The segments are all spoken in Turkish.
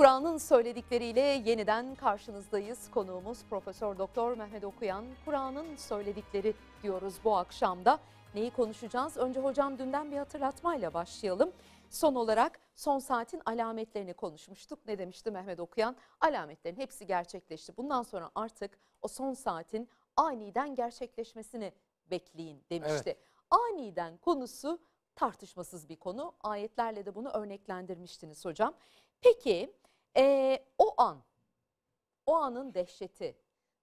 Kur'an'ın söyledikleriyle yeniden karşınızdayız. Konuğumuz Profesör Doktor Mehmet Okuyan. Kur'an'ın söyledikleri diyoruz bu akşamda. Neyi konuşacağız? Önce hocam dünden bir hatırlatmayla başlayalım. Son olarak son saatin alametlerini konuşmuştuk. Ne demişti Mehmet Okuyan? Alametlerin hepsi gerçekleşti. Bundan sonra artık o son saatin aniden gerçekleşmesini bekleyin demişti. Evet. Aniden konusu tartışmasız bir konu. Ayetlerle de bunu örneklendirmiştiniz hocam. Peki eee, o an, o anın dehşeti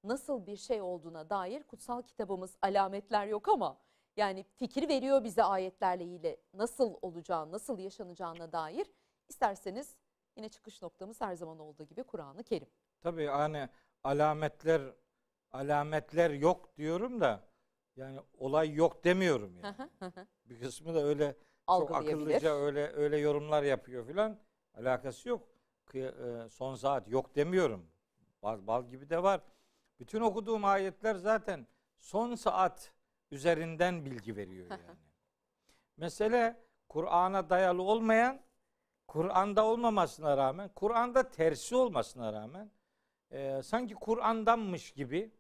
nasıl bir şey olduğuna dair kutsal kitabımız alametler yok ama yani fikir veriyor bize ayetlerle ilgili nasıl olacağı, nasıl yaşanacağına dair. İsterseniz yine çıkış noktamız her zaman olduğu gibi Kur'an-ı Kerim. Tabii hani alametler alametler yok diyorum da yani olay yok demiyorum yani. Bir kısmı da öyle çok akıllıca öyle öyle yorumlar yapıyor filan. Alakası yok. E, Son saat yok demiyorum. Bal, bal gibi de var. Bütün okuduğum ayetler zaten son saat üzerinden bilgi veriyor yani. Mesele Kur'an'a dayalı olmayan, Kur'an'da olmamasına rağmen, Kur'an'da tersi olmasına rağmen e, sanki Kur'an'danmış gibi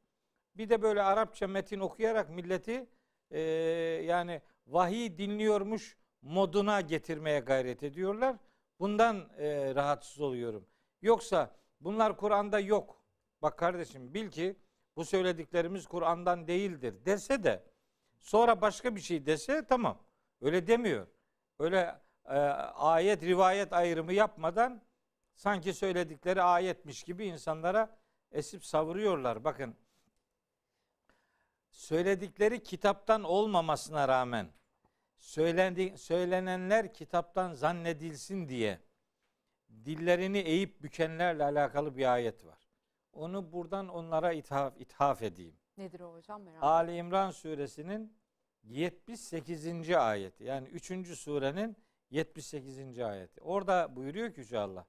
bir de böyle Arapça metin okuyarak milleti e, yani vahiy dinliyormuş moduna getirmeye gayret ediyorlar. Bundan e, rahatsız oluyorum. Yoksa bunlar Kur'an'da yok. Bak kardeşim bil ki bu söylediklerimiz Kur'an'dan değildir dese de sonra başka bir şey dese tamam. Öyle demiyor. Öyle e, ayet rivayet ayrımı yapmadan sanki söyledikleri ayetmiş gibi insanlara esip savuruyorlar. Bakın söyledikleri kitaptan olmamasına rağmen söylendi, söylenenler kitaptan zannedilsin diye dillerini eğip bükenlerle alakalı bir ayet var. Onu buradan onlara ithaf, ithaf edeyim. Nedir o hocam merak. Ali İmran suresinin 78. ayeti. Yani 3. surenin 78. ayeti. Orada buyuruyor ki Yüce Allah.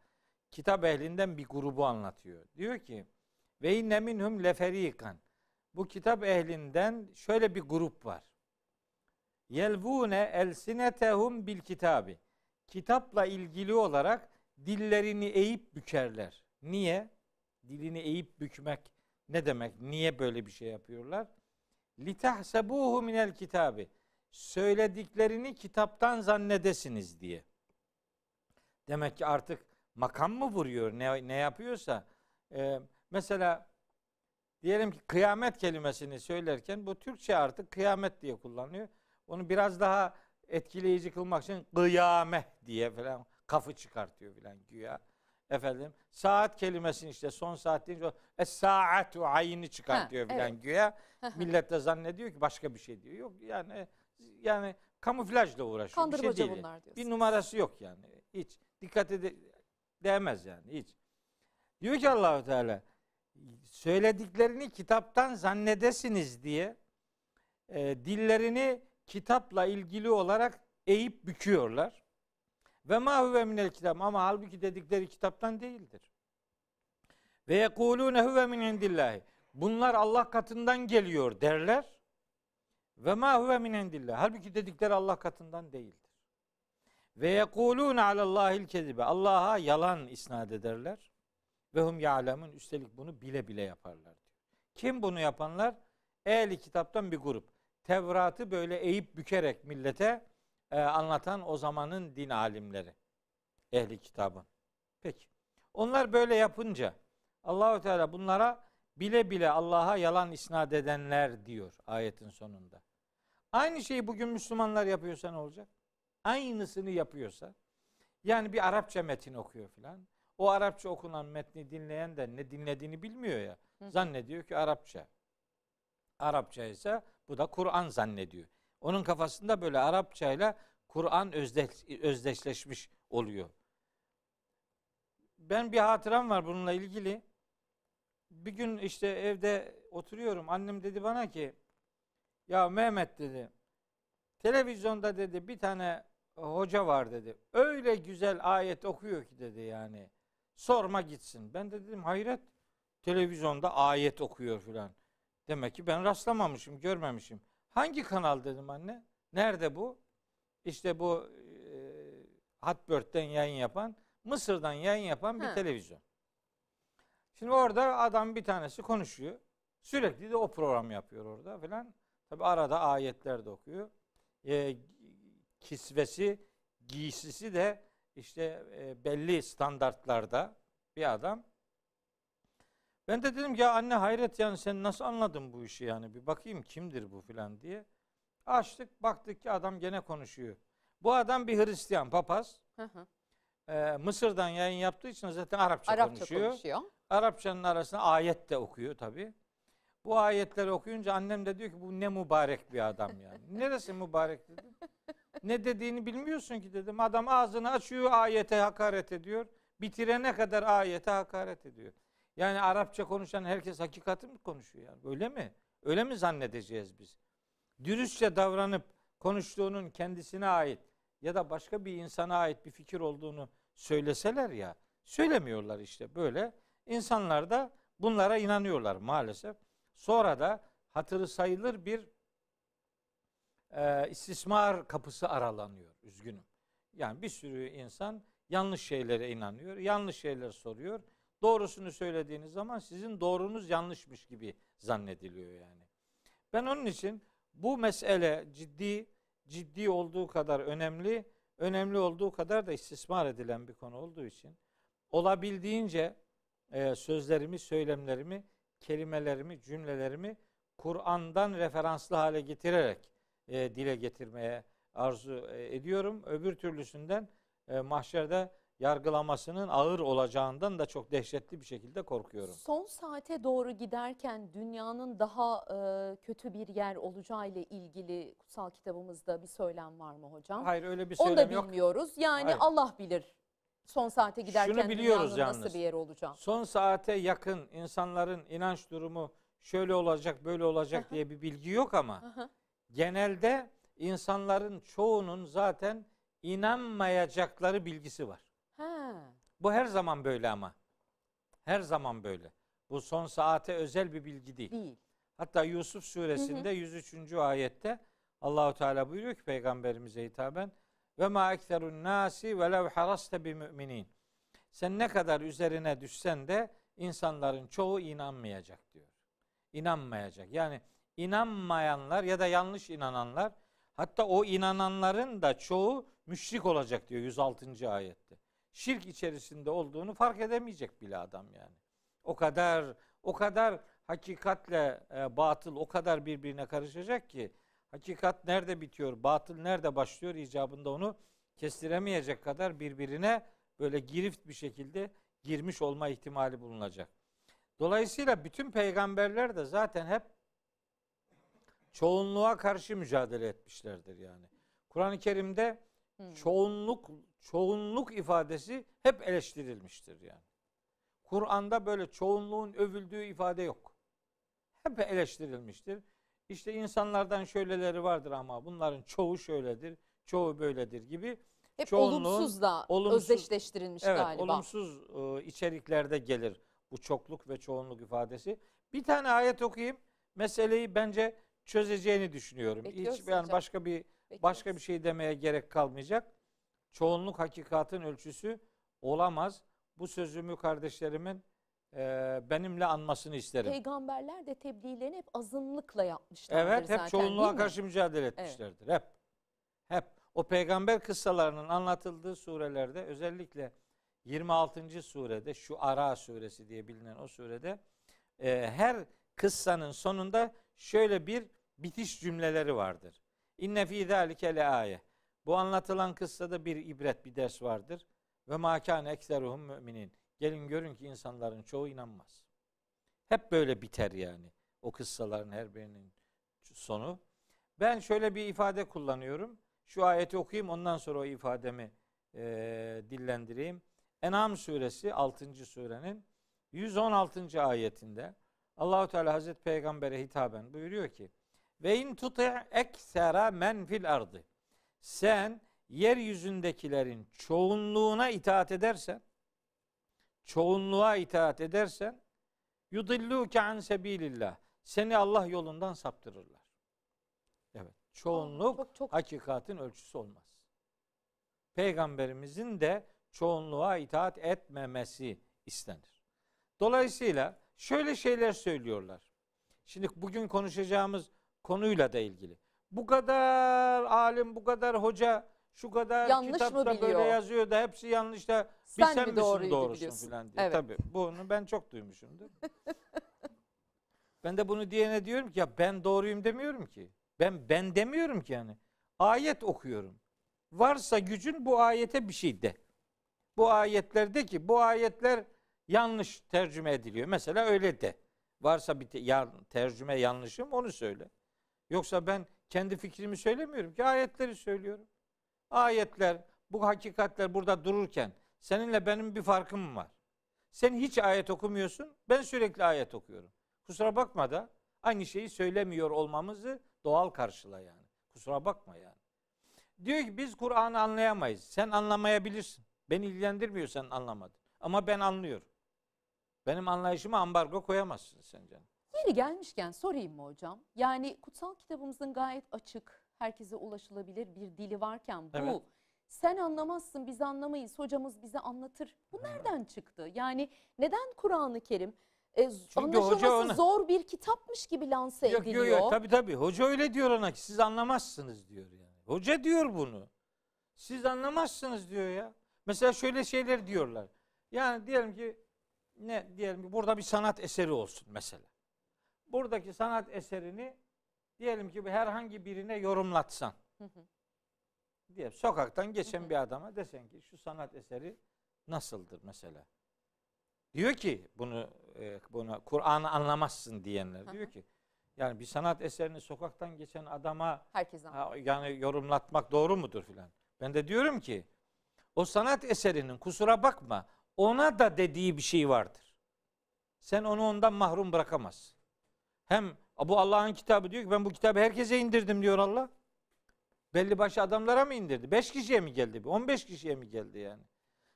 Kitap ehlinden bir grubu anlatıyor. Diyor ki ve inne minhum leferikan. Bu kitap ehlinden şöyle bir grup var. Yelvune elsinetehum bil kitabi. Kitapla ilgili olarak dillerini eğip bükerler. Niye? Dilini eğip bükmek ne demek? Niye böyle bir şey yapıyorlar? litahsebuhu minel kitabi. Söylediklerini kitaptan zannedesiniz diye. Demek ki artık makam mı vuruyor ne, ne yapıyorsa. Ee, mesela diyelim ki kıyamet kelimesini söylerken bu Türkçe artık kıyamet diye kullanılıyor. Onu biraz daha etkileyici kılmak için kıyame diye falan kafı çıkartıyor falan güya. Efendim saat kelimesini işte son saat deyince es saatu ayini çıkartıyor Ha, falan evet. güya. Millet de zannediyor ki başka bir şey diyor. Yok yani yani kamuflajla uğraşıyor. bir şey Kandırmaca değil. bunlar diyorsunuz. Bir numarası yok yani. Hiç dikkat ede değmez yani hiç. Diyor ki Allahu Teala söylediklerini kitaptan zannedesiniz diye e, dillerini kitapla ilgili olarak eğip büküyorlar. Ve ma huve minel kitap ama halbuki dedikleri kitaptan değildir. Ve yekulune huve min indillahi. Bunlar Allah katından geliyor derler. Ve ma huve min indillah. Halbuki dedikleri Allah katından değildir. Ve yekulune alallahil kezibe. Allah'a yalan isnat ederler. Ve hum ya'lemun. Üstelik bunu bile bile yaparlar diyor. Kim bunu yapanlar? Ehli kitaptan bir grup. Tevrat'ı böyle eğip bükerek millete e, anlatan o zamanın din alimleri. Ehli kitabın. Peki. Onlar böyle yapınca Allahu Teala bunlara bile bile Allah'a yalan isnat edenler diyor ayetin sonunda. Aynı şeyi bugün Müslümanlar yapıyorsa ne olacak? Aynısını yapıyorsa yani bir Arapça metin okuyor filan. O Arapça okunan metni dinleyen de ne dinlediğini bilmiyor ya. Zannediyor ki Arapça. Arapça ise bu da Kur'an zannediyor. Onun kafasında böyle Arapça ile Kur'an özdeş, özdeşleşmiş oluyor. Ben bir hatıram var bununla ilgili. Bir gün işte evde oturuyorum. Annem dedi bana ki ya Mehmet dedi televizyonda dedi bir tane hoca var dedi. Öyle güzel ayet okuyor ki dedi yani. Sorma gitsin. Ben de dedim hayret televizyonda ayet okuyor filan. Demek ki ben rastlamamışım, görmemişim. Hangi kanal dedim anne? Nerede bu? İşte bu e, Hatbört'ten yayın yapan Mısır'dan yayın yapan bir Ha. televizyon. Şimdi orada adam bir tanesi konuşuyor. Sürekli de o program yapıyor orada filan. Tabi arada ayetler de okuyor. E, kisvesi, giysisi de işte e, belli standartlarda bir adam. Ben de dedim ki ya anne hayret yani sen nasıl anladın bu işi yani bir bakayım kimdir bu filan diye. Açtık baktık ki adam gene konuşuyor. Bu adam bir Hristiyan papaz. Hı hı. Ee, Mısır'dan yayın yaptığı için zaten Arapça, Arapça konuşuyor. konuşuyor. Arapçanın arasına ayet de okuyor tabi. Bu ayetleri okuyunca annem de diyor ki bu ne mübarek bir adam yani. Neresi mübarek dedim. Ne dediğini bilmiyorsun ki dedim. Adam ağzını açıyor ayete hakaret ediyor. Bitirene kadar ayete hakaret ediyor. Yani Arapça konuşan herkes hakikati mi konuşuyor yani? Öyle mi? Öyle mi zannedeceğiz biz? Dürüstçe davranıp konuştuğunun kendisine ait ya da başka bir insana ait bir fikir olduğunu söyleseler ya söylemiyorlar işte böyle. İnsanlar da bunlara inanıyorlar maalesef. Sonra da hatırı sayılır bir e, istismar kapısı aralanıyor. Üzgünüm. Yani bir sürü insan yanlış şeylere inanıyor, yanlış şeyler soruyor. Doğrusunu söylediğiniz zaman sizin doğrunuz yanlışmış gibi zannediliyor yani. Ben onun için bu mesele ciddi ciddi olduğu kadar önemli, önemli olduğu kadar da istismar edilen bir konu olduğu için olabildiğince e, sözlerimi, söylemlerimi, kelimelerimi, cümlelerimi Kur'an'dan referanslı hale getirerek e, dile getirmeye arzu e, ediyorum. Öbür türlüsünden e, mahşerde yargılamasının ağır olacağından da çok dehşetli bir şekilde korkuyorum. Son saate doğru giderken dünyanın daha e, kötü bir yer olacağı ile ilgili kutsal kitabımızda bir söylem var mı hocam? Hayır öyle bir Onu da söylem yok. bilmiyoruz. Yani Hayır. Allah bilir. Son saate giderken biliyoruz dünyanın yalnız. nasıl bir yer olacağı. Son saate yakın insanların inanç durumu şöyle olacak, böyle olacak diye bir bilgi yok ama genelde insanların çoğunun zaten inanmayacakları bilgisi var. Bu her zaman böyle ama. Her zaman böyle. Bu son saate özel bir bilgi değil. Değil. Hatta Yusuf suresinde 103. ayette Allahu Teala buyuruyor ki peygamberimize hitaben ve ma ekserun nasi ve lev haraste bi müminin. Sen ne kadar üzerine düşsen de insanların çoğu inanmayacak diyor. İnanmayacak. Yani inanmayanlar ya da yanlış inananlar hatta o inananların da çoğu müşrik olacak diyor 106. ayette. Şirk içerisinde olduğunu fark edemeyecek bile adam yani. O kadar o kadar hakikatle e, batıl o kadar birbirine karışacak ki hakikat nerede bitiyor, batıl nerede başlıyor icabında onu kestiremeyecek kadar birbirine böyle girift bir şekilde girmiş olma ihtimali bulunacak. Dolayısıyla bütün peygamberler de zaten hep çoğunluğa karşı mücadele etmişlerdir yani. Kur'an-ı Kerim'de Hmm. çoğunluk çoğunluk ifadesi hep eleştirilmiştir yani. Kur'an'da böyle çoğunluğun övüldüğü ifade yok. Hep eleştirilmiştir. İşte insanlardan şöyleleri vardır ama bunların çoğu şöyledir, çoğu böyledir gibi Hep olumsuz da olumsuz- özdeşleştirilmiş evet, galiba. olumsuz e, içeriklerde gelir bu çokluk ve çoğunluk ifadesi. Bir tane ayet okuyayım. Meseleyi bence çözeceğini düşünüyorum. Bekliyoruz Hiç yani hocam. başka bir Bekliyoruz. başka bir şey demeye gerek kalmayacak. Çoğunluk hakikatin ölçüsü olamaz. Bu sözümü kardeşlerimin e, benimle anmasını isterim. Peygamberler de tebliğlerini hep azınlıkla yapmışlardır Evet, zaten hep çoğunluğa karşı mücadele etmişlerdir. Hep. Hep. O peygamber kıssalarının anlatıldığı surelerde özellikle 26. surede şu Ara suresi diye bilinen o surede e, her kıssanın sonunda şöyle bir bitiş cümleleri vardır. İnne fî zâlike le ayet. Bu anlatılan kıssada bir ibret, bir ders vardır. Ve mâ kâne ekseruhum müminin. Gelin görün ki insanların çoğu inanmaz. Hep böyle biter yani. O kıssaların her birinin sonu. Ben şöyle bir ifade kullanıyorum. Şu ayeti okuyayım ondan sonra o ifademi e, dillendireyim. En'am suresi 6. surenin 116. ayetinde Allahu Teala Hazreti Peygamber'e hitaben buyuruyor ki ve in tuti eksera men fil ardı. Sen yeryüzündekilerin çoğunluğuna itaat edersen çoğunluğa itaat edersen yudilluke an sebilillah. Seni Allah yolundan saptırırlar. Evet. Çoğunluk Çok çok hakikatin ölçüsü olmaz. Peygamberimizin de çoğunluğa itaat etmemesi istenir. Dolayısıyla şöyle şeyler söylüyorlar. Şimdi bugün konuşacağımız konuyla da ilgili. Bu kadar alim, bu kadar hoca, şu kadar Yanlış mı kitapta böyle biliyor? yazıyor da hepsi yanlış da bir Sen sen, mi misin doğrusun filan diye. Evet. Tabii bunu ben çok duymuşumdur. ben de bunu diyene diyorum ki ya ben doğruyum demiyorum ki. Ben ben demiyorum ki yani. Ayet okuyorum. Varsa gücün bu ayete bir şey de. Bu ayetlerde ki bu ayetler yanlış tercüme ediliyor. Mesela öyle de. Varsa bir te- ya, tercüme yanlışım onu söyle. Yoksa ben kendi fikrimi söylemiyorum ki ayetleri söylüyorum. Ayetler, bu hakikatler burada dururken seninle benim bir farkım var. Sen hiç ayet okumuyorsun, ben sürekli ayet okuyorum. Kusura bakma da aynı şeyi söylemiyor olmamızı doğal karşıla yani. Kusura bakma yani. Diyor ki biz Kur'an'ı anlayamayız. Sen anlamayabilirsin. Beni ilgilendirmiyor sen anlamadın. Ama ben anlıyorum. Benim anlayışıma ambargo koyamazsın sen canım. Yeri gelmişken sorayım mı hocam? Yani kutsal kitabımızın gayet açık, herkese ulaşılabilir bir dili varken bu Evet. sen anlamazsın biz anlamayız hocamız bize anlatır. Bu nereden çıktı? Yani neden Kur'an-ı Kerim e, Çünkü anlaşılması ona- zor bir kitapmış gibi lanse Yok ediliyor? yok yok tabii tabii. Hoca öyle diyor ona ki siz anlamazsınız diyor yani. Hoca diyor bunu. Siz anlamazsınız diyor ya. Mesela şöyle şeyler diyorlar. Yani diyelim ki ne diyelim ki burada bir sanat eseri olsun mesela. Buradaki sanat eserini diyelim ki bir herhangi birine yorumlatsan. Hı hı. Diye sokaktan geçen Hı hı. bir adama desen ki şu sanat eseri nasıldır mesela. Diyor ki bunu e, bunu Kur'an'ı anlamazsın diyenler Hı diyor hı. ki yani bir sanat eserini sokaktan geçen adama Herkes anlıyor. ha, yani yorumlatmak doğru mudur filan. Ben de diyorum ki o sanat eserinin kusura bakma ona da dediği bir şey vardır. Sen onu ondan mahrum bırakamazsın. Hem bu Allah'ın kitabı diyor ki ben bu kitabı herkese indirdim diyor Allah. Belli başlı adamlara mı indirdi? 5 kişiye mi geldi? 15 kişiye mi geldi yani?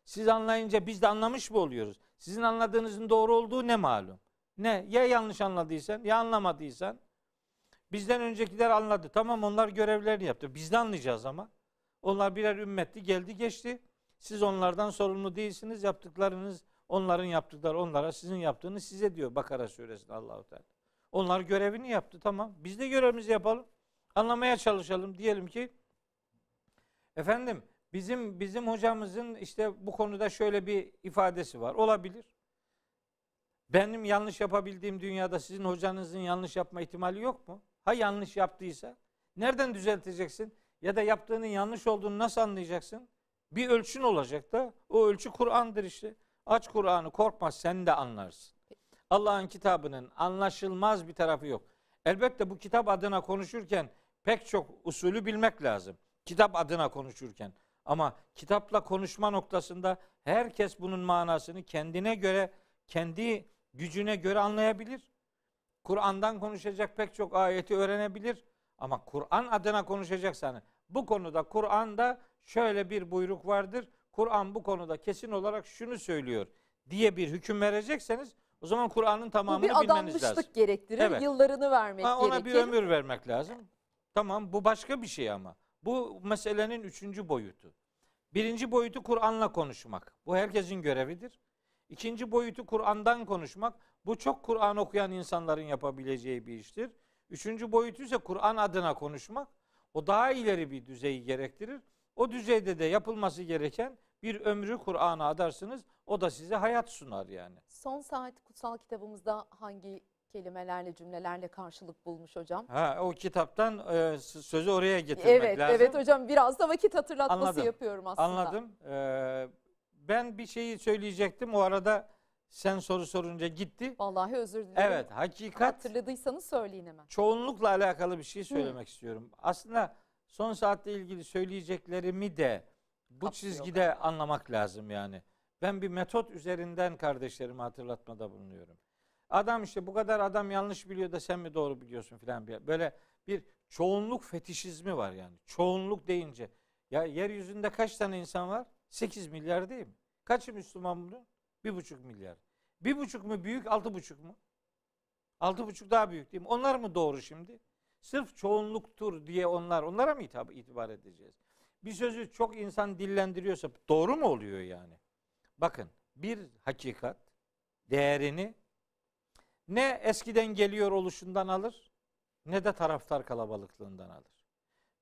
Siz anlayınca biz de anlamış mı oluyoruz? Sizin anladığınızın doğru olduğu ne malum? Ne? Ya yanlış anladıysan ya anlamadıysan. Bizden öncekiler anladı. Tamam onlar görevlerini yaptı. Biz de anlayacağız ama. Onlar birer ümmetti geldi geçti. Siz onlardan sorumlu değilsiniz. Yaptıklarınız onların yaptıkları onlara sizin yaptığınız size diyor Bakara suresinde Allahu Teala. Onlar görevini yaptı tamam. Biz de görevimizi yapalım. Anlamaya çalışalım. Diyelim ki efendim bizim bizim hocamızın işte bu konuda şöyle bir ifadesi var. Olabilir. Benim yanlış yapabildiğim dünyada sizin hocanızın yanlış yapma ihtimali yok mu? Ha yanlış yaptıysa nereden düzelteceksin? Ya da yaptığının yanlış olduğunu nasıl anlayacaksın? Bir ölçün olacak da o ölçü Kur'an'dır işte. Aç Kur'an'ı korkma sen de anlarsın. Allah'ın kitabının anlaşılmaz bir tarafı yok. Elbette bu kitap adına konuşurken pek çok usulü bilmek lazım. Kitap adına konuşurken. Ama kitapla konuşma noktasında herkes bunun manasını kendine göre, kendi gücüne göre anlayabilir. Kur'an'dan konuşacak pek çok ayeti öğrenebilir. Ama Kur'an adına konuşacaksan bu konuda Kur'an'da şöyle bir buyruk vardır. Kur'an bu konuda kesin olarak şunu söylüyor diye bir hüküm verecekseniz o zaman Kur'an'ın Bu tamamını bir bilmeniz adanmışlık lazım. gerektirir, Evet. yıllarını vermek Ha, ona gerekir. bir ömür vermek lazım. Tamam bu başka bir şey ama. Bu meselenin üçüncü boyutu. Birinci boyutu Kur'an'la konuşmak. Bu herkesin görevidir. İkinci boyutu Kur'an'dan konuşmak. Bu çok Kur'an okuyan insanların yapabileceği bir iştir. Üçüncü boyutu ise Kur'an adına konuşmak. O daha ileri bir düzeyi gerektirir. O düzeyde de yapılması gereken bir ömrü Kur'an'a adarsınız. O da size hayat sunar yani. Son saat kutsal kitabımızda hangi kelimelerle, cümlelerle karşılık bulmuş hocam? Ha, o kitaptan e, sözü oraya getirmek Evet, lazım. evet hocam biraz da vakit hatırlatması Anladım. yapıyorum aslında. Anladım. Ee, ben bir şeyi söyleyecektim. O arada sen soru sorunca gitti. Vallahi özür dilerim. Evet, hakikat Hatırladıysanız söyleyin hemen. çoğunlukla alakalı bir şey söylemek istiyorum. Aslında son saatte ilgili söyleyeceklerimi de bu Kapsıyor çizgide anlamak lazım yani. Ben bir metot üzerinden kardeşlerime hatırlatmada bulunuyorum. Adam işte bu kadar adam yanlış biliyor da sen mi doğru biliyorsun filan bir böyle bir çoğunluk fetişizmi var yani. Çoğunluk deyince ya yeryüzünde kaç tane insan var? 8 milyar değil mi? Kaçı Müslüman? Bir buçuk milyar. Bir buçuk mu büyük, altı buçuk mu? Altı buçuk daha büyük değil mi? Onlar mı doğru şimdi? Sırf çoğunluktur diye onlar, onlara mı itibar edeceğiz? bir sözü çok insan dillendiriyorsa doğru mu oluyor yani? Bakın bir hakikat değerini ne eskiden geliyor oluşundan alır ne de taraftar kalabalıklığından alır.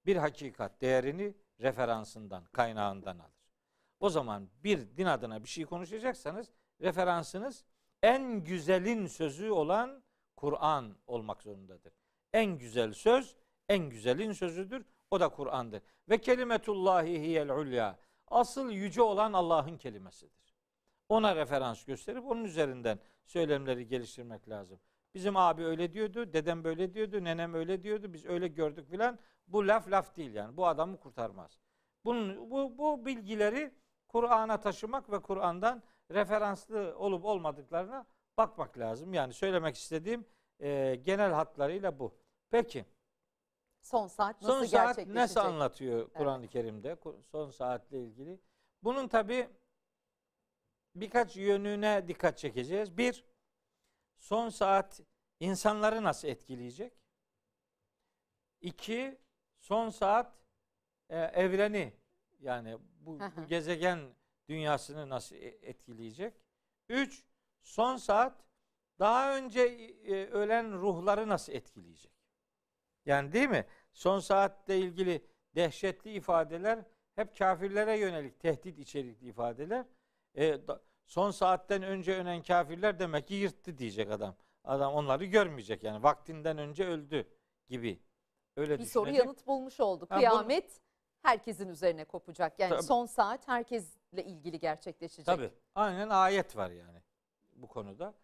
Bir hakikat değerini referansından, kaynağından alır. O zaman bir din adına bir şey konuşacaksanız referansınız en güzelin sözü olan Kur'an olmak zorundadır. En güzel söz en güzelin sözüdür. O da Kur'an'dır. Ve kelimetullahi hiyel ulya. Asıl yüce olan Allah'ın kelimesidir. Ona referans gösterip onun üzerinden söylemleri geliştirmek lazım. Bizim abi öyle diyordu, dedem böyle diyordu, nenem öyle diyordu, biz öyle gördük filan. Bu laf laf değil yani. Bu adamı kurtarmaz. Bunun, bu, bu bilgileri Kur'an'a taşımak ve Kur'an'dan referanslı olup olmadıklarına bakmak lazım. Yani söylemek istediğim e, genel hatlarıyla bu. Peki. Son saat nasıl Son saat gerçekleşecek? nasıl anlatıyor Kur'an-ı Kerim'de? Son saatle ilgili. Bunun tabi birkaç yönüne dikkat çekeceğiz. Bir, son saat insanları nasıl etkileyecek? İki, son saat e, evreni yani bu, bu gezegen dünyasını nasıl e- etkileyecek? Üç, son saat daha önce e, ölen ruhları nasıl etkileyecek? Yani değil mi? Son saatle ilgili dehşetli ifadeler hep kafirlere yönelik tehdit içerikli ifadeler. E, da, son saatten önce ölen kafirler demek ki yırttı diyecek adam. Adam onları görmeyecek yani vaktinden önce öldü gibi. Öyle bir soru yanıt bulmuş bu- Kıyamet herkesin üzerine kopacak. Yani Tabii. son saat herkesle ilgili gerçekleşecek. Tabii. Aynen ayet var yani bu konuda.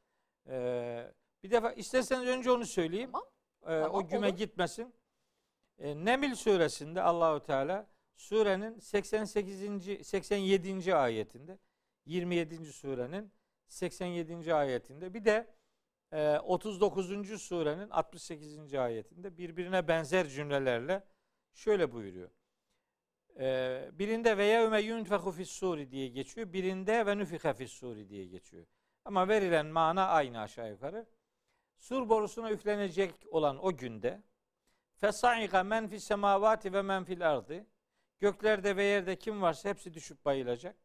Ee, bir defa isterseniz önce onu söyleyeyim. Tamam. Ee, Tamam, o güme olur. gitmesin. Ee, Nemil suresinde Allahu Teala surenin 88. 87. ayetinde 27. surenin 87. ayetinde bir de e, 39. surenin 68. ayetinde birbirine benzer cümlelerle şöyle buyuruyor. Ee, birinde ve yevme yunfehu fis suri diye geçiyor. Birinde ve nüfike fis suri diye geçiyor. Ama verilen mana aynı aşağı yukarı. Sur borusuna üflenecek olan o günde fesaika men fis semavati ve men fil ardı göklerde ve yerde kim varsa hepsi düşüp bayılacak.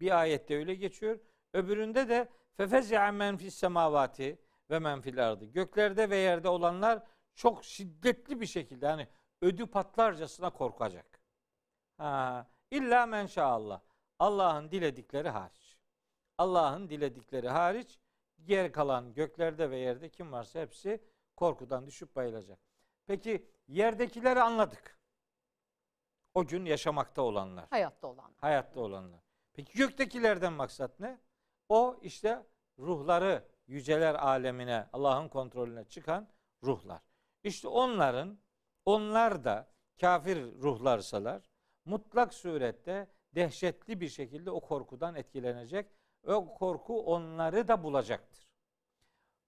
Bir ayette öyle geçiyor. Öbüründe de fefezia men fis semavati ve men fil ardı. Göklerde ve yerde olanlar çok şiddetli bir şekilde yani ödü patlarcasına korkacak. Ha, illa men Allah. Allah'ın diledikleri hariç. Allah'ın diledikleri hariç yer kalan göklerde ve yerde kim varsa hepsi korkudan düşüp bayılacak. Peki yerdekileri anladık. O gün yaşamakta olanlar, Hayatta olan. hayatta olanlar. Peki göktekilerden maksat ne? O işte ruhları yüceler alemine, Allah'ın kontrolüne çıkan ruhlar. İşte onların, onlar da kafir ruhlarsalar mutlak surette dehşetli bir şekilde o korkudan etkilenecek o korku onları da bulacaktır.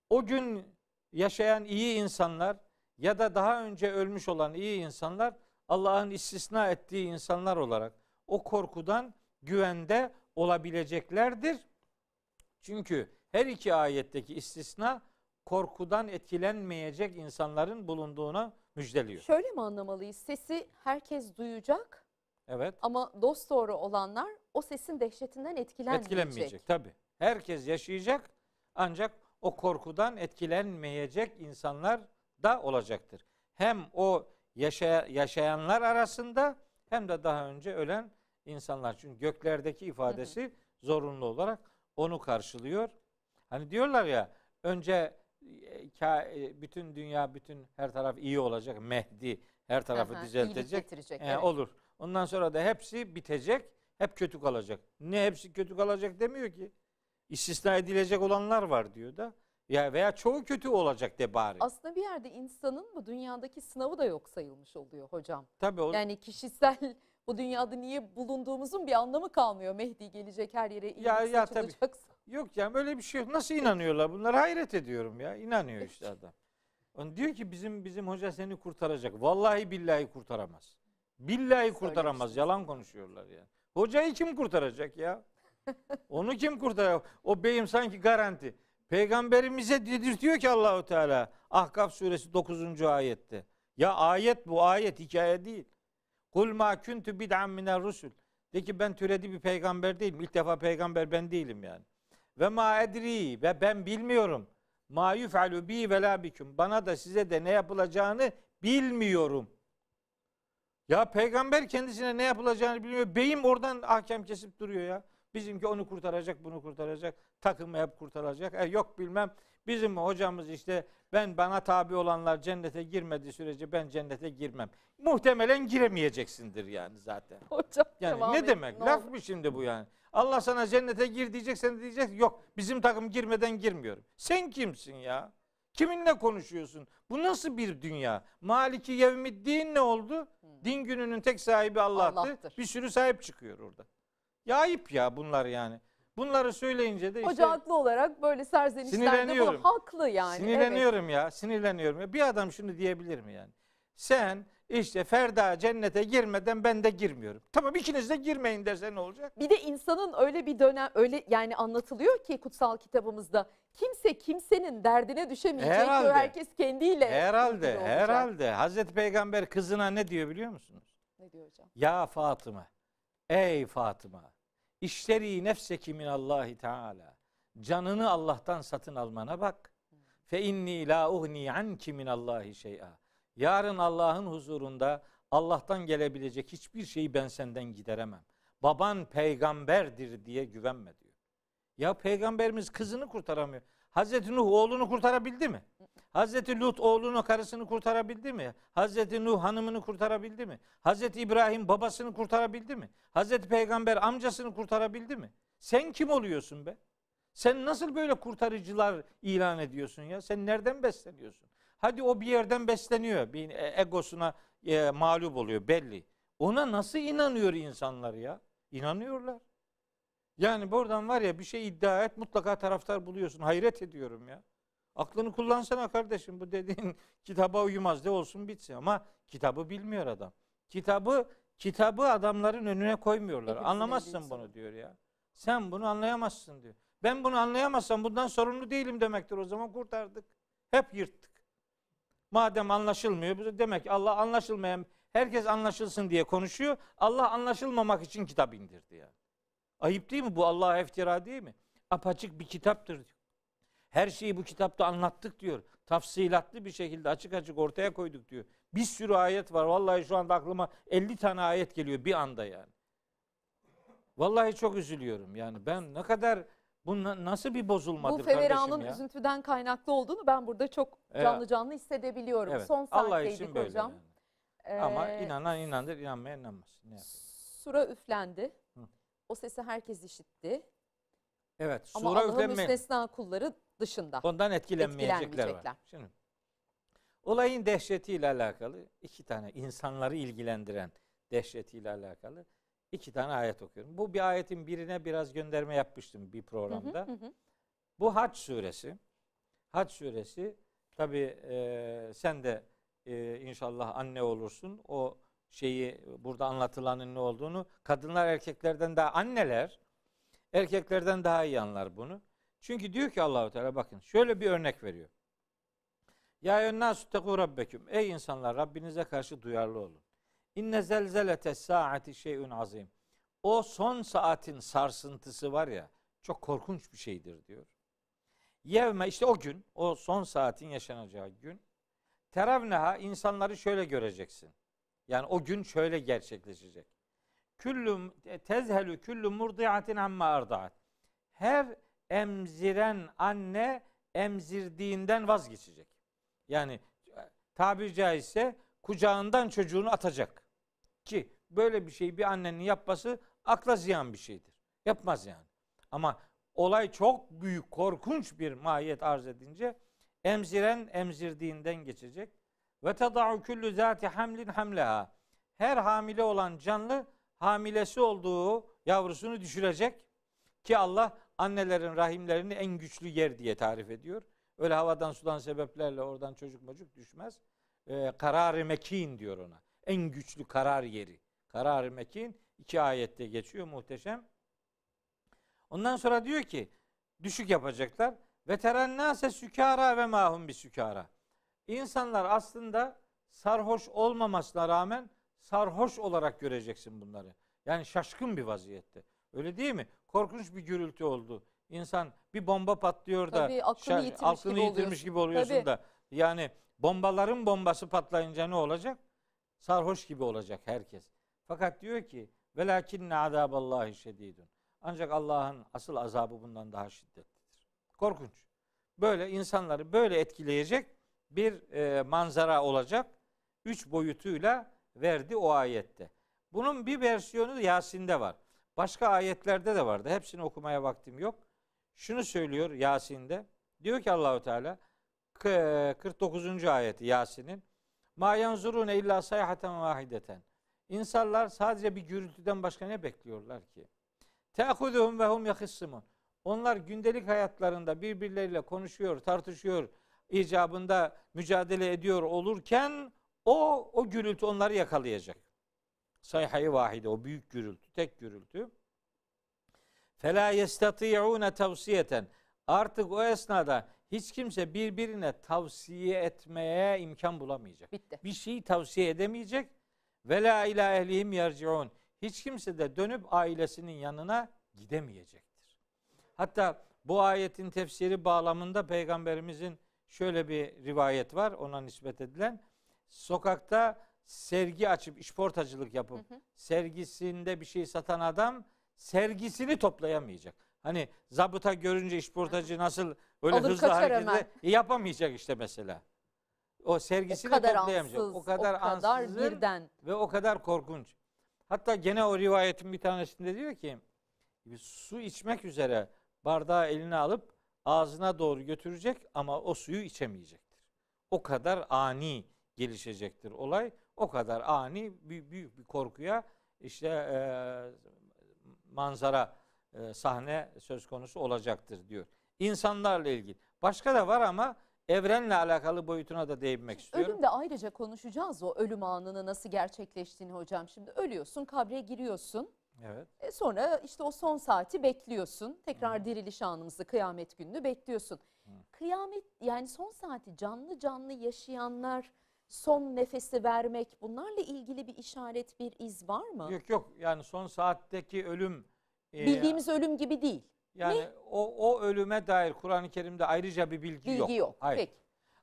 O gün yaşayan iyi insanlar ya da daha önce ölmüş olan iyi insanlar Allah'ın istisna ettiği insanlar olarak o korkudan güvende olabileceklerdir. Çünkü her iki ayetteki istisna korkudan etkilenmeyecek insanların bulunduğuna müjdeliyor. Şöyle mi anlamalıyız? Sesi herkes duyacak Evet. ama dost doğru olanlar o sesin dehşetinden etkilenmeyecek. Etkilenmeyecek tabi. Herkes yaşayacak ancak o korkudan etkilenmeyecek insanlar da olacaktır. Hem o yaşaya, yaşayanlar arasında hem de daha önce ölen insanlar. Çünkü göklerdeki ifadesi zorunlu olarak onu karşılıyor. Hani diyorlar ya önce e, e, bütün dünya bütün her taraf iyi olacak. Mehdi her tarafı Aha, düzeltecek. getirecek, Ee, evet. Olur. Ondan sonra da hepsi bitecek. Hep kötü kalacak. Ne hepsi kötü kalacak demiyor ki. İstisna edilecek olanlar var diyor da. Ya veya çoğu kötü olacak de bari. Aslında bir yerde insanın bu dünyadaki sınavı da yok sayılmış oluyor hocam. Tabii o, Yani kişisel bu dünyada niye bulunduğumuzun bir anlamı kalmıyor. Mehdi gelecek her yere iyilik Ya- ya tabii. yok canım öyle bir şey yok. Nasıl inanıyorlar bunlar? Hayret ediyorum ya. İnanıyor işte adam. On diyor ki bizim bizim hoca seni kurtaracak. Vallahi billahi kurtaramaz. Billahi kurtaramaz. Yalan konuşuyorlar yani. Hocayı kim kurtaracak ya? Onu kim kurtaracak? O beyim sanki garanti. Peygamberimize dedirtiyor ki Allahu Teala Ahkaf suresi 9. ayette. Ya ayet bu ayet hikaye değil. Kul ma kuntu bid'an minel rusul. De ki ben türedi bir peygamber değilim. İlk defa peygamber ben değilim yani. Ve ma edri ve ben bilmiyorum. Ma yuf'alu bi ve la bikum. Bana da size de ne yapılacağını bilmiyorum. Ya peygamber kendisine ne yapılacağını bilmiyor. Beyim oradan ahkam kesip duruyor ya. Bizimki onu kurtaracak, bunu kurtaracak. Takımı hep kurtaracak. E yok bilmem. Bizim hocamız işte ben bana tabi olanlar cennete girmediği sürece ben cennete girmem. Muhtemelen giremeyeceksindir yani zaten. Hocam Yani ne demek? ne Laf olur. mı şimdi bu yani? Allah sana cennete gir diyecek sen diyecek yok bizim takım girmeden girmiyorum. Sen kimsin ya? Kiminle konuşuyorsun? Bu nasıl bir dünya? Maliki yevmiddin ne oldu? Din gününün tek sahibi Allah'tı. Allah'tır. Bir sürü sahip çıkıyor orada. Ya ayıp ya bunlar yani. Bunları söyleyince de işte Hoca haklı olarak böyle serzenişlerde bu haklı yani. Evet. sinirleniyorum ya. Sinirleniyorum ya. Bir adam şunu diyebilir mi yani? Sen işte Ferda cennete girmeden ben de girmiyorum. Tamam ikiniz de girmeyin derse ne olacak? Bir de insanın öyle bir dönem öyle yani anlatılıyor ki kutsal kitabımızda kimse kimsenin derdine düşemeyecek Herhalde. diyor. Herkes kendiyle Herhalde, herhalde. Hazreti Peygamber kızına ne diyor biliyor musunuz? Ne diyor hocam? Ya Fatıma, ey Fatıma, işleri nefseki min Allahi Teala. Canını Allah'tan satın almana bak. Fe inni la uhni anki min Allahi şey'a. Yarın Allah'ın huzurunda Allah'tan gelebilecek hiçbir şeyi ben senden gideremem. Baban peygamberdir diye güvenme diyor. Ya peygamberimiz kızını kurtaramıyor. Hazreti Nuh oğlunu kurtarabildi mi? Hazreti Lut oğlunu karısını kurtarabildi mi? Hazreti Nuh hanımını kurtarabildi mi? Hazreti İbrahim babasını kurtarabildi mi? Hazreti Peygamber amcasını kurtarabildi mi? Sen kim oluyorsun be? Sen nasıl böyle kurtarıcılar ilan ediyorsun ya? Sen nereden besleniyorsun? Hadi o bir yerden besleniyor. Bir egosuna e, mağlup oluyor belli. Ona nasıl inanıyor insanlar ya? İnanıyorlar. Yani buradan var ya bir şey iddia et mutlaka taraftar buluyorsun. Hayret ediyorum ya. Aklını kullansana kardeşim. Bu dediğin kitaba uymaz de olsun bitsin. Ama kitabı bilmiyor adam. Kitabı kitabı adamların önüne koymuyorlar. Hepimizin Anlamazsın bunu diyor ya. Sen bunu anlayamazsın diyor. Ben bunu anlayamazsam bundan sorumlu değilim demektir. O zaman kurtardık. Hep yırttık. Madem anlaşılmıyor, demek Allah anlaşılmayan, herkes anlaşılsın diye konuşuyor. Allah anlaşılmamak için kitap indirdi yani. Ayıp değil mi bu? Allah'a iftira değil mi? Apaçık bir kitaptır diyor. Her şeyi bu kitapta anlattık diyor. Tafsilatlı bir şekilde açık açık ortaya koyduk diyor. Bir sürü ayet var. Vallahi şu anda aklıma 50 tane ayet geliyor bir anda yani. Vallahi çok üzülüyorum yani. Ben ne kadar bu na- nasıl bir bozulmadır Bu feveranın ya? üzüntüden kaynaklı olduğunu ben burada çok canlı canlı hissedebiliyorum. Evet. Son Allah saatteydik hocam. yani. Ama Ee, inanan inanır, inanmayan inanmaz. Ne yapayım? Sura üflendi. Hı. O sesi herkes işitti. Evet, Ama sura Allah'ın üflenme. müstesna kulları dışında. Ondan etkilenmeyecekler var. Etkilenmeyecekler. Şimdi olayın dehşetiyle alakalı iki tane insanları ilgilendiren dehşetiyle alakalı iki tane ayet okuyorum. Bu bir ayetin birine biraz gönderme yapmıştım bir Hı hı, programda. hı hı. Bu Hac suresi. Hac suresi tabi sen de e, inşallah anne olursun. O şeyi burada anlatılanın ne olduğunu kadınlar erkeklerden daha anneler erkeklerden daha iyi anlar bunu. Çünkü diyor ki Allahu Teala bakın şöyle bir örnek veriyor. Ya eyyühennâsü tekû rabbeküm. Ey insanlar Rabbinize karşı duyarlı olun. İnne zelzelete saati şeyün azim. O son saatin sarsıntısı var ya çok korkunç bir şeydir diyor. Yevme işte o gün, o son saatin yaşanacağı gün. Teravneha insanları şöyle göreceksin. Yani o gün şöyle gerçekleşecek. Küllü tezhelü küllü murdiatin amma ardaat. Her emziren anne emzirdiğinden vazgeçecek. Yani tabiri caizse kucağından çocuğunu atacak. Ki böyle bir şeyi bir annenin yapması akla ziyan bir şeydir. Yapmaz yani. Ama olay çok büyük, korkunç bir mahiyet arz edince emziren emzirdiğinden geçecek. Ve tada'u kullu zati hamlin hamleha. Her hamile olan canlı hamilesi olduğu yavrusunu düşürecek ki Allah annelerin rahimlerini en güçlü yer diye tarif ediyor. Öyle havadan sudan sebeplerle oradan çocuk mocuk düşmez. Ee, karar-ı mekin diyor ona. En güçlü karar yeri. Karar-ı mekin iki ayette geçiyor muhteşem. Ondan sonra diyor ki düşük yapacaklar. Ve terennase sükara ve mahum bir sükara. İnsanlar aslında sarhoş olmamasına rağmen sarhoş olarak göreceksin bunları. Yani şaşkın bir vaziyette. Öyle değil mi? Korkunç bir gürültü oldu. İnsan bir bomba patlıyor da Tabii, aklını şa- yitirmiş aklını gibi yitirmiş oluyorsun. gibi oluyorsun Tabii. da yani bombaların bombası patlayınca ne olacak? Sarhoş gibi olacak herkes. Fakat diyor ki velakinne azaballahi şedidun. Ancak Allah'ın asıl azabı bundan daha şiddetlidir. Korkunç. Böyle insanları böyle etkileyecek bir e, manzara olacak. Üç boyutuyla verdi o ayette. Bunun bir versiyonu Yasin'de var. Başka ayetlerde de vardı. Hepsini okumaya vaktim yok. Şunu söylüyor Yasin'de. Diyor ki Allahu Teala k- 49. ayeti Yasin'in Ma yanzurune illa sayhaten vahideten. İnsanlar sadece bir gürültüden başka ne bekliyorlar ki? Te'ahuduhum ve hum yahissimun. Onlar gündelik hayatlarında birbirleriyle konuşuyor, tartışıyor, icabında mücadele ediyor olurken o o gürültü onları yakalayacak. Sayhayı vahide o büyük gürültü, tek gürültü. Fela yestati'une tavsiyeten. Artık o esnada hiç kimse birbirine tavsiye etmeye imkan bulamayacak. Bitti. Bir şeyi tavsiye edemeyecek. Ve la ila ehlihim yerciun. Hiç kimse de dönüp ailesinin yanına gidemeyecektir. Hatta bu ayetin tefsiri bağlamında peygamberimizin şöyle bir rivayet var ona nispet edilen. Sokakta sergi açıp işportacılık yapıp Hı hı. sergisinde bir şey satan adam sergisini toplayamayacak. Hani zabıta görünce işportacı nasıl öyle Alır hızlı hareket E, yapamayacak işte mesela. O O sergisini kadar toplayamayacak. ansız, o kadar, ansızın birden. ve o kadar korkunç. Hatta gene o rivayetin bir tanesinde diyor ki su içmek üzere bardağı eline alıp ağzına doğru götürecek ama o suyu içemeyecektir. O kadar ani gelişecektir olay. O kadar ani büyük, büyük bir korkuya işte e, manzara e, sahne söz konusu olacaktır diyor. İnsanlarla ilgili. Başka da var ama evrenle alakalı boyutuna da değinmek istiyorum. Ölümde ayrıca konuşacağız o ölüm anını nasıl gerçekleştiğini hocam. Şimdi ölüyorsun, kabre giriyorsun. Evet. E sonra işte o son saati bekliyorsun. Tekrar diriliş anımızı, kıyamet gününü bekliyorsun. Kıyamet yani son saati canlı canlı yaşayanlar son nefesi vermek bunlarla ilgili bir işaret, bir iz var mı? Yok yok yani son saatteki ölüm e, Bildiğimiz ölüm gibi değil. yani o o ölüme dair Kur'an-ı Kerim'de ayrıca bir bilgi, Bilgi yok. Hayır. Peki.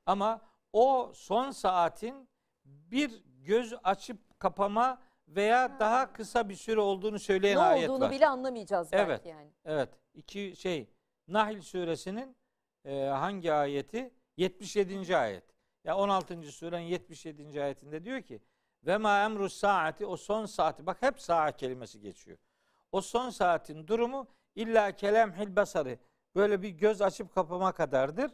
Ama o son saatin bir göz açıp kapama veya daha kısa bir süre olduğunu söyleyen Ne ayet olduğunu var. bile anlamayacağız belki Evet. yani. Evet. iki şey Nahl suresinin e, hangi ayeti? 77. ayet. Ya 16. surenin 77. ayetinde diyor ki ve ma emru saati o son saati bak hep saat kelimesi geçiyor. O son saatin durumu illa kelemhil basarı böyle bir göz açıp kapama kadardır.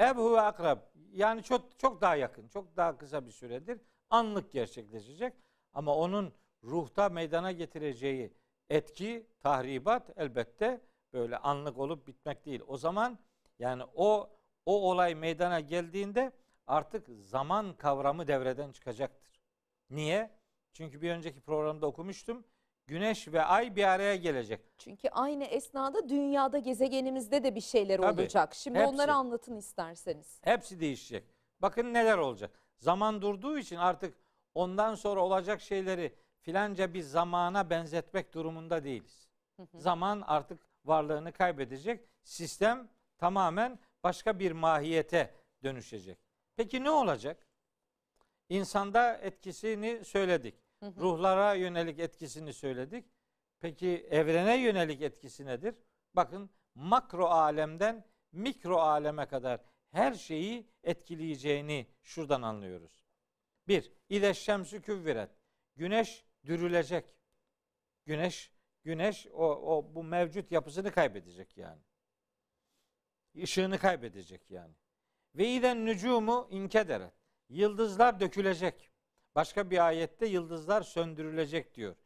Ebhu ve akrab yani çok çok daha yakın, çok daha kısa bir süredir. Anlık gerçekleşecek ama onun ruhta meydana getireceği etki, tahribat elbette böyle anlık olup bitmek değil. O zaman yani o o olay meydana geldiğinde artık zaman kavramı devreden çıkacaktır. Niye? Çünkü bir önceki programda okumuştum. Güneş ve ay bir araya gelecek. Çünkü aynı esnada dünyada gezegenimizde de bir şeyler Tabii, olacak. Şimdi hepsi. onları anlatın isterseniz. Hepsi değişecek. Bakın neler olacak. Zaman durduğu için artık ondan sonra olacak şeyleri filanca bir zamana benzetmek durumunda değiliz. Zaman artık varlığını kaybedecek. Sistem tamamen başka bir mahiyete dönüşecek. Peki ne olacak? İnsanda etkisini söyledik. Ruhlara yönelik etkisini söyledik. Peki evrene yönelik etkisi nedir? Bakın makro alemden mikro aleme kadar her şeyi etkileyeceğini şuradan anlıyoruz. Bir, İde şemsü küvviret. Güneş dürülecek. Güneş, güneş o, o bu mevcut yapısını kaybedecek yani. Işığını kaybedecek yani. Ve iden nücumu inkederet. Yıldızlar dökülecek. Başka bir ayette yıldızlar söndürülecek diyor.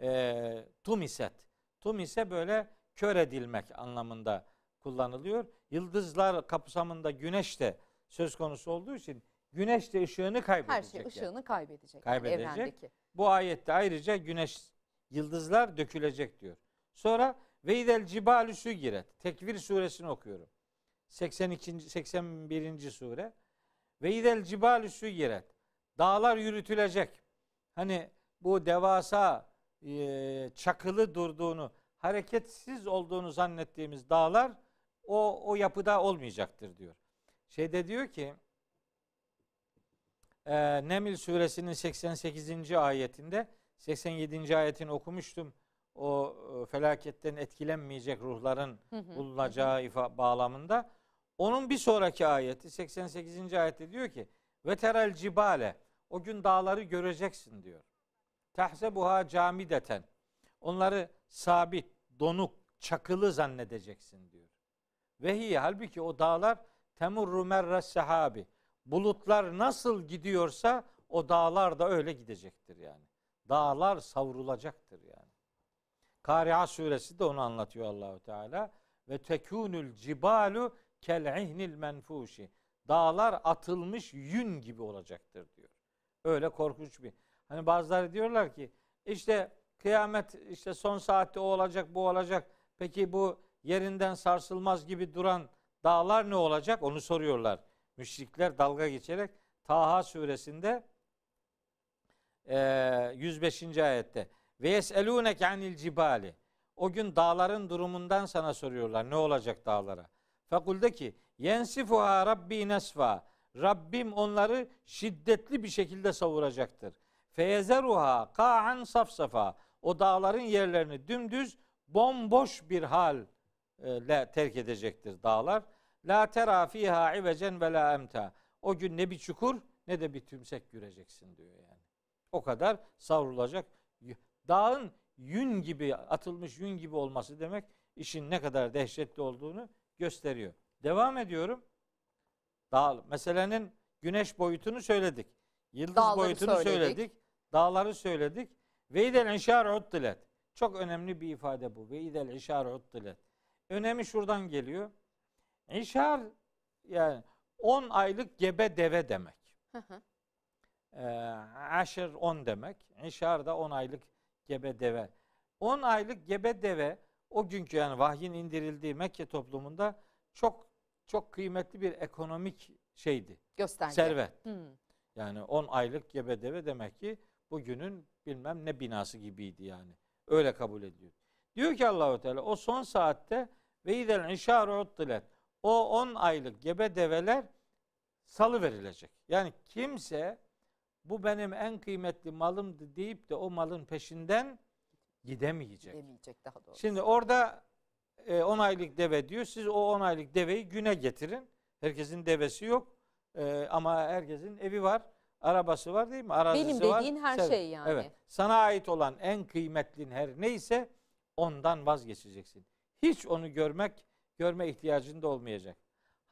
E, tumiset. Tumise böyle kör edilmek anlamında kullanılıyor. Yıldızlar kapsamında güneş de söz konusu olduğu için güneş de ışığını Her kaybedecek. şey yani. ışığını kaybedecek. Kaybedecek. Yani evrendeki. Bu ayette ayrıca güneş yıldızlar dökülecek diyor. Sonra ve idel cibalü sügiret. Tekvir suresini okuyorum. 82. 81. sure. Ve idel cibalü sügiret. Dağlar yürütülecek. Hani bu devasa e, çakılı durduğunu, hareketsiz olduğunu zannettiğimiz dağlar o o yapıda olmayacaktır diyor. Şeyde diyor ki e, Neml suresinin 88. ayetinde 87. ayetini okumuştum. O e, felaketten etkilenmeyecek ruhların bulunacağı ifa bağlamında. Onun bir sonraki ayeti 88. ayette diyor ki ve terel cibale o gün dağları göreceksin diyor. Tahsebuha camideten. Onları sabit, donuk, çakılı zannedeceksin diyor. Ve hiye halbuki o dağlar temurru merres sahabi. Bulutlar nasıl gidiyorsa o dağlar da öyle gidecektir yani. Dağlar savrulacaktır yani. Kari'a suresi de onu anlatıyor Allahu Teala. Ve tekunul cibalu kel ihnil menfuşi. Dağlar atılmış yün gibi olacaktır diyor. Öyle korkunç bir. Hani bazıları diyorlar ki işte kıyamet işte son saatte o olacak bu olacak. Peki bu yerinden sarsılmaz gibi duran dağlar ne olacak? Onu soruyorlar. Müşrikler dalga geçerek Taha suresinde e, 105. ayette ve yeselûneke anil cibali o gün dağların durumundan sana soruyorlar. Ne olacak dağlara? Fekul de ki yensifuha rabbi nesfa Rabbim onları şiddetli bir şekilde savuracaktır. Feyezeruha ka'an safsafa o dağların yerlerini dümdüz bomboş bir hal ile terk edecektir dağlar. La tera fiha ivecen ve la emta. O gün ne bir çukur ne de bir tümsek göreceksin diyor yani. O kadar savrulacak. Dağın yün gibi atılmış yün gibi olması demek işin ne kadar dehşetli olduğunu gösteriyor. Devam ediyorum. Dağ meselenin güneş boyutunu söyledik. Yıldız Dağları boyutunu söyledik. söyledik. Dağları söyledik. Ve idel inşar uttilet. Çok önemli bir ifade bu. Ve idel inşar uttilet. Önemi şuradan geliyor. İnşar yani 10 aylık gebe deve demek. Hı hı. Ee, aşır 10 demek. İnşar da 10 aylık gebe deve. 10 aylık gebe deve o günkü yani vahyin indirildiği Mekke toplumunda çok çok kıymetli bir ekonomik şeydi. Gösterge. Servet. Hı. Yani 10 aylık gebe deve demek ki bugünün bilmem ne binası gibiydi yani. Öyle kabul ediyor. Diyor ki Allahu Teala o son saatte ve idel inşaru uttilet. O 10 aylık gebe develer salı verilecek. Yani kimse bu benim en kıymetli malımdı deyip de o malın peşinden gidemeyecek. Demeyecek daha doğrusu. Şimdi orada e, 10 aylık deve diyor. Siz o 10 aylık deveyi güne getirin. Herkesin devesi yok. E, ama herkesin evi var. Arabası var değil mi? Arazisi Benim var. dediğin her Sen- şey yani. Evet. Sana ait olan en kıymetlin her neyse ondan vazgeçeceksin. Hiç onu görmek, görme ihtiyacın da olmayacak.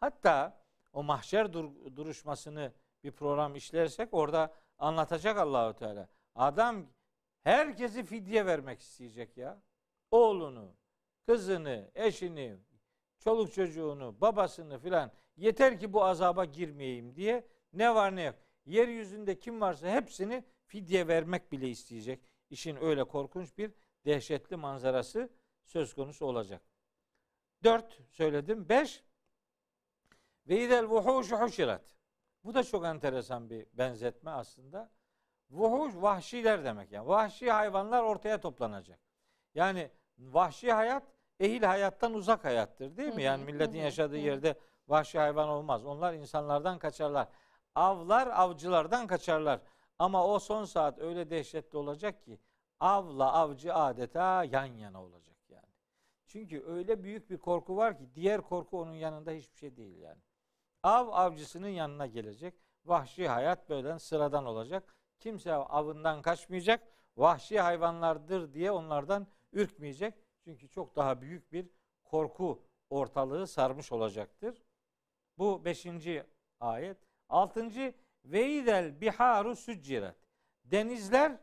Hatta o mahşer dur- duruşmasını bir program işlersek orada anlatacak Allahu Teala. Adam herkesi fidye vermek isteyecek ya. Oğlunu, kızını, eşini, çoluk çocuğunu, babasını filan yeter ki bu azaba girmeyeyim diye ne var ne yok. Yeryüzünde kim varsa hepsini fidye vermek bile isteyecek. İşin öyle korkunç bir dehşetli manzarası söz konusu olacak. Dört söyledim. Beş ve idel vuhuşu huşirat. Bu da çok enteresan bir benzetme aslında. Vuhuş vahşiler demek yani. Vahşi hayvanlar ortaya toplanacak. Yani vahşi hayat ehil hayattan uzak hayattır değil mi? Yani milletin yaşadığı yerde vahşi hayvan olmaz. Onlar insanlardan kaçarlar. Avlar avcılardan kaçarlar. Ama o son saat öyle dehşetli olacak ki avla avcı adeta yan yana olacak yani. Çünkü öyle büyük bir korku var ki diğer korku onun yanında hiçbir şey değil yani. Av avcısının yanına gelecek. Vahşi hayat böyle sıradan olacak. Kimse avından kaçmayacak. Vahşi hayvanlardır diye onlardan ürkmeyecek. Çünkü çok daha büyük bir korku ortalığı sarmış olacaktır. Bu beşinci ayet. Altıncı veidel biharu sücciret. Denizler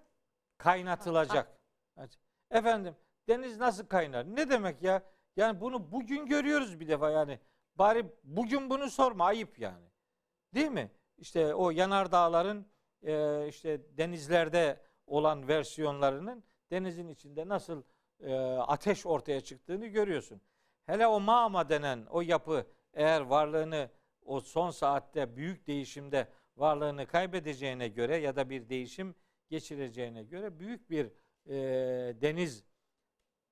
kaynatılacak. Efendim deniz nasıl kaynar? Ne demek ya? Yani bunu bugün görüyoruz bir defa yani. Bari bugün bunu sorma ayıp yani. Değil mi? İşte o yanardağların e, işte denizlerde olan versiyonlarının denizin içinde nasıl e, ateş ortaya çıktığını görüyorsun. Hele o mağma denen o yapı eğer varlığını o son saatte büyük değişimde varlığını kaybedeceğine göre ya da bir değişim geçireceğine göre büyük bir e, deniz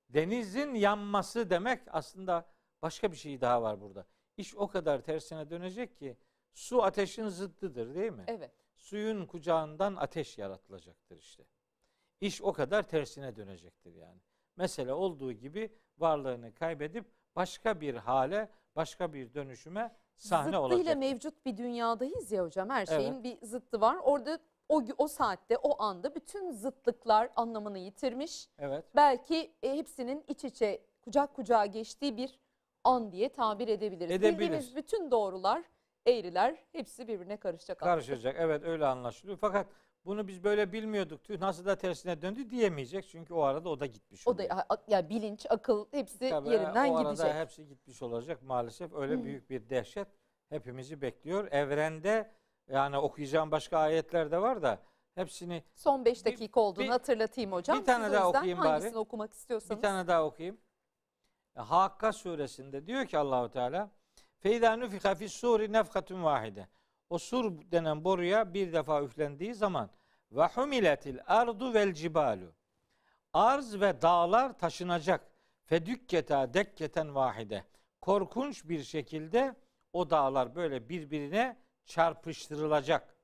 denizin yanması demek aslında başka bir şey daha var burada. İş o kadar tersine dönecek ki su ateşin zıddıdır değil mi? Evet. Suyun kucağından ateş yaratılacaktır işte. İş o kadar tersine dönecektir yani. Mesele olduğu gibi varlığını kaybedip başka bir hale, başka bir dönüşüme sahne Zıttıyla olacak. mevcut bir dünyadayız ya hocam. Her şeyin bir zıttı var. Orada o, o saatte, o anda bütün zıtlıklar anlamını yitirmiş. Evet. Belki e, hepsinin iç içe, kucak kucağa geçtiği bir an diye tabir edebiliriz. Edebiliriz. Bildiğimiz bütün doğrular, eğriler hepsi birbirine karışacak. Karışacak. Evet öyle anlaşılıyor. Fakat bunu biz böyle bilmiyorduk. Tüh nasıl da tersine döndü diyemeyecek. Çünkü o arada o da gitmiş O da oluyor. ya bilinç, akıl hepsi Tabii, yerinden o arada gidecek. hepsi gitmiş olacak maalesef. Öyle Hı. büyük bir dehşet hepimizi bekliyor. Evrende yani okuyacağım başka ayetler de var da hepsini Son 5 Bir- dakika olduğunu bir- hatırlatayım hocam. bir tane Siz o daha okuyayım bari. hangisini okumak istiyorsanız. bir tane daha okuyayım. Hakka suresinde diyor ki Allahu Teala Feyda nufika fis suri nefkatun vahide. O sur denen boruya bir defa üflendiği zaman ve humiletil ardu vel cibalu. Arz ve dağlar taşınacak. Fedükketa dekketen vahide. Korkunç bir şekilde o dağlar böyle birbirine çarpıştırılacak.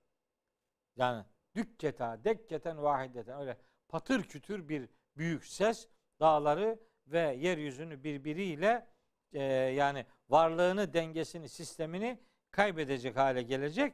Yani dükketa dekketen vahideten öyle patır kütür bir büyük ses dağları ve yeryüzünü birbiriyle e, yani varlığını, dengesini, sistemini kaybedecek hale gelecek.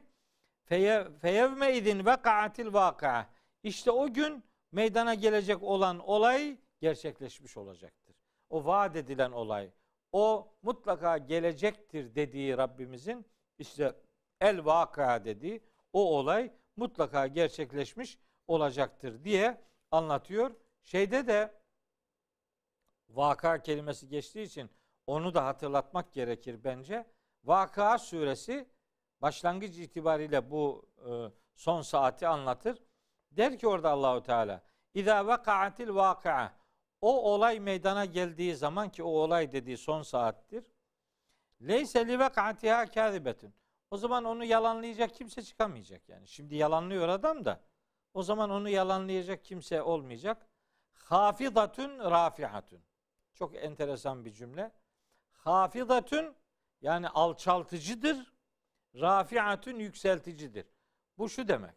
Feye- Feyevme idin ve kaatil vaka. İşte o gün meydana gelecek olan olay gerçekleşmiş olacaktır. O vaat edilen olay, o mutlaka gelecektir dediği Rabbimizin işte el vaka dediği o olay mutlaka gerçekleşmiş olacaktır diye anlatıyor. Şeyde de vaka kelimesi geçtiği için onu da hatırlatmak gerekir bence. Vaka suresi başlangıç itibariyle bu e, son saati anlatır. Der ki orada Allahu Teala İza vakaatil vakaa o olay meydana geldiği zaman ki o olay dediği son saattir. Leyse li vakaatiha kâzibetun. O zaman onu yalanlayacak kimse çıkamayacak yani. Şimdi yalanlıyor adam da. O zaman onu yalanlayacak kimse olmayacak. Hafidatun rafihatun. Çok enteresan bir cümle. Hafidatun yani alçaltıcıdır. Rafiatun yükselticidir. Bu şu demek.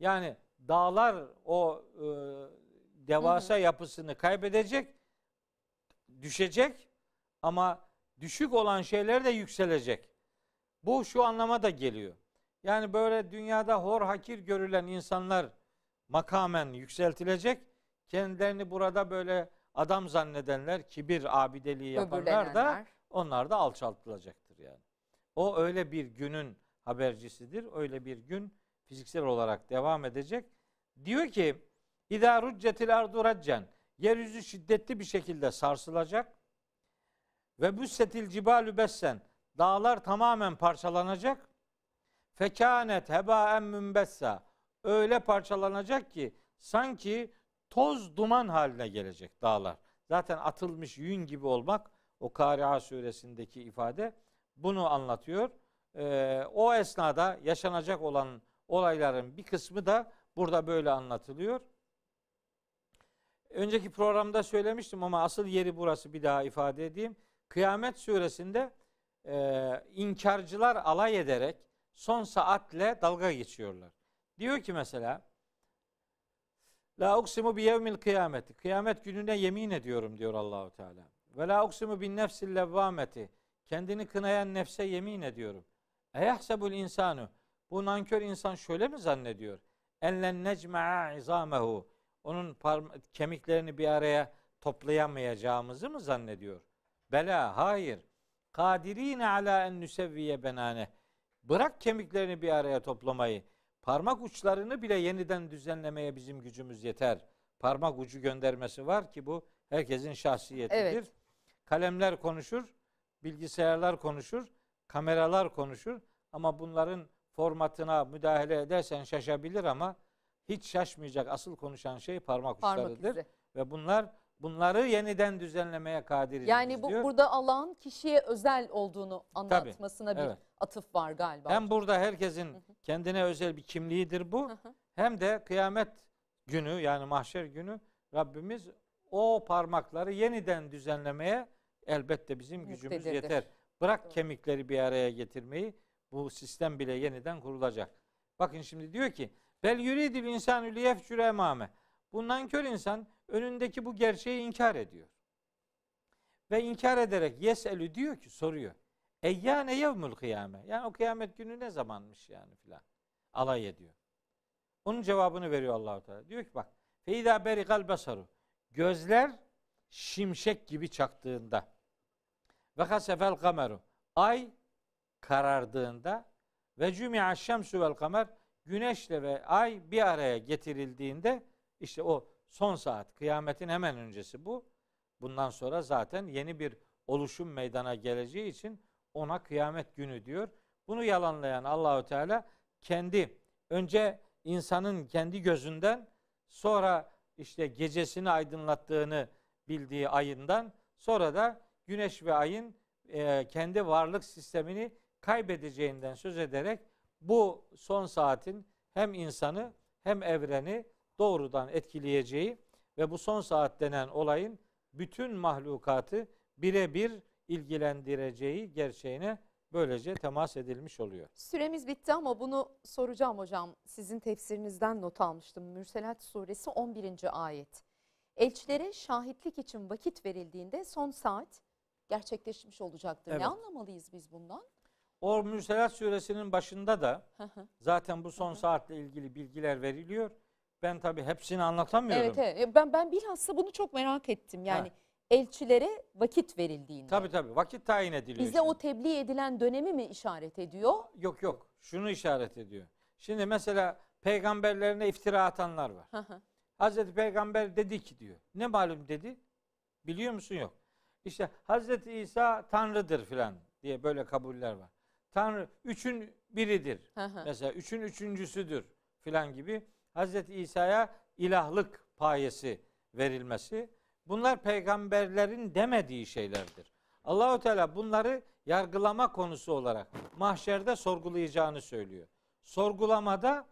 Yani dağlar o e, devasa yapısını kaybedecek, düşecek ama düşük olan şeyler de yükselecek. Bu şu anlama da geliyor. Yani böyle dünyada hor hakir görülen insanlar makamen yükseltilecek. Kendilerini burada böyle adam zannedenler, kibir abideliği yapanlar da. Onlar da alçaltılacaktır yani. O öyle bir günün habercisidir. Öyle bir gün fiziksel olarak devam edecek. Diyor ki İdâ ruccetil ardu raccen yeryüzü şiddetli bir şekilde sarsılacak ve büssetil cibalü bessen dağlar tamamen parçalanacak fekânet hebâen mümbessa öyle parçalanacak ki sanki toz duman haline gelecek dağlar. Zaten atılmış yün gibi olmak o Kari'a suresindeki ifade bunu anlatıyor. Ee, o esnada yaşanacak olan olayların bir kısmı da burada böyle anlatılıyor. Önceki programda söylemiştim ama asıl yeri burası bir daha ifade edeyim. Kıyamet suresinde e, inkarcılar alay ederek son saatle dalga geçiyorlar. Diyor ki mesela La uksimu bi yevmil kıyameti. Kıyamet gününe yemin ediyorum diyor Allahu Teala. Ve la uksimu bin nefsil levvameti. Kendini kınayan nefse yemin ediyorum. Eyahsebul insanu. Bu nankör insan şöyle mi zannediyor? Ellen necma'a izamehu. Onun parma- kemiklerini bir araya toplayamayacağımızı mı zannediyor? Bela hayır. Kadirine ala en nusevviye benane. Bırak kemiklerini bir araya toplamayı. Parmak uçlarını bile yeniden düzenlemeye bizim gücümüz yeter. Parmak ucu göndermesi var ki bu herkesin şahsiyetidir. Evet. Kalemler konuşur, bilgisayarlar konuşur, kameralar konuşur ama bunların formatına müdahale edersen şaşabilir ama hiç şaşmayacak asıl konuşan şey parmak, Parmak uçlarıdır izi. ve bunlar bunları yeniden düzenlemeye kadiriz Yani bu diyor. burada Allah'ın kişiye özel olduğunu anlatmasına bir evet. atıf var galiba. Hem burada herkesin kendine özel bir kimliğidir bu. Hı hı. Hem de kıyamet günü yani mahşer günü Rabbimiz o parmakları yeniden düzenlemeye elbette bizim gücümüz Muktedirdir. yeter. Bırak Doğru. kemikleri bir araya getirmeyi. Bu sistem bile yeniden kurulacak. Bakın şimdi diyor ki bel yuridil insanü liyefcüre emame. Bu nankör insan önündeki bu gerçeği inkar ediyor. Ve inkar ederek yeselü diyor ki soruyor. Eyyâne yevmül kıyame. Yani o kıyamet günü ne zamanmış yani filan. Alay ediyor. Onun cevabını veriyor Allahu Teala. Diyor ki bak. Feyda berikal basaru. Gözler şimşek gibi çaktığında. Ve hasefel kameru. Ay karardığında ve cümi'a şemsu vel kamer güneşle ve ay bir araya getirildiğinde işte o son saat kıyametin hemen öncesi bu. Bundan sonra zaten yeni bir oluşum meydana geleceği için ona kıyamet günü diyor. Bunu yalanlayan Allahü Teala kendi önce insanın kendi gözünden sonra işte gecesini aydınlattığını bildiği ayından sonra da güneş ve ayın e, kendi varlık sistemini kaybedeceğinden söz ederek bu son saatin hem insanı hem evreni doğrudan etkileyeceği ve bu son saat denen olayın bütün mahlukatı birebir ilgilendireceği gerçeğine böylece temas edilmiş oluyor. Süremiz bitti ama bunu soracağım hocam. Sizin tefsirinizden not almıştım. Mürselat suresi 11. ayet. Elçilere şahitlik için vakit verildiğinde son saat gerçekleşmiş olacaktır. Evet. Ne anlamalıyız biz bundan? O Mürselat suresinin başında da zaten bu son saatle ilgili bilgiler veriliyor. Ben tabi hepsini anlatamıyorum. evet evet. Ben ben bilhassa bunu çok merak ettim. Yani Ha. elçilere vakit verildiğinde. Tabi tabi vakit tayin ediliyor. Bize şimdi. o tebliğ edilen dönemi mi işaret ediyor? Yok yok. Şunu işaret ediyor. Şimdi mesela peygamberlerine iftira atanlar var. Hazreti Peygamber dedi ki diyor. Ne malum dedi? Biliyor musun? Yok. İşte Hazreti İsa Tanrı'dır filan diye böyle kabuller var. Tanrı üçün biridir. Mesela üçün üçüncüsüdür filan gibi Hazreti İsa'ya ilahlık payesi verilmesi bunlar peygamberlerin demediği şeylerdir. Allahu Teala bunları yargılama konusu olarak mahşerde sorgulayacağını söylüyor. Sorgulamada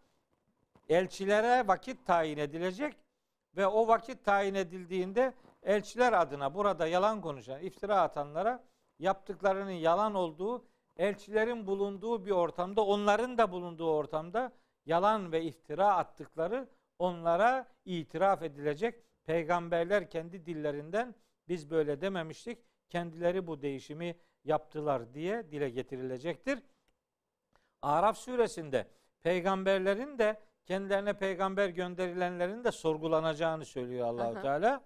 elçilere vakit tayin edilecek ve o vakit tayin edildiğinde elçiler adına burada yalan konuşan, iftira atanlara yaptıklarının yalan olduğu, elçilerin bulunduğu bir ortamda, onların da bulunduğu ortamda yalan ve iftira attıkları onlara itiraf edilecek. Peygamberler kendi dillerinden biz böyle dememiştik. Kendileri bu değişimi yaptılar diye dile getirilecektir. Araf suresinde peygamberlerin de kendilerine peygamber gönderilenlerin de sorgulanacağını söylüyor Allahu. Teala.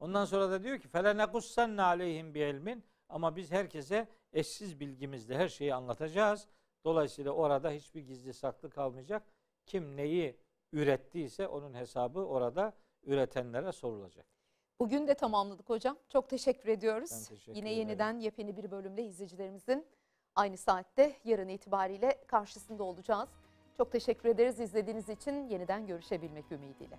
Ondan sonra da diyor ki fele nekussanne aleyhim bi ilmin ama biz herkese eşsiz bilgimizle her şeyi anlatacağız. Dolayısıyla orada hiçbir gizli saklı kalmayacak. Kim neyi ürettiyse onun hesabı orada üretenlere sorulacak. Bugün de tamamladık hocam. Çok teşekkür ediyoruz. Ben teşekkür Yine ederim. yeniden yepyeni bir bölümde izleyicilerimizin aynı saatte yarın itibariyle karşısında olacağız. Çok teşekkür ederiz izlediğiniz için yeniden görüşebilmek ümidiyle.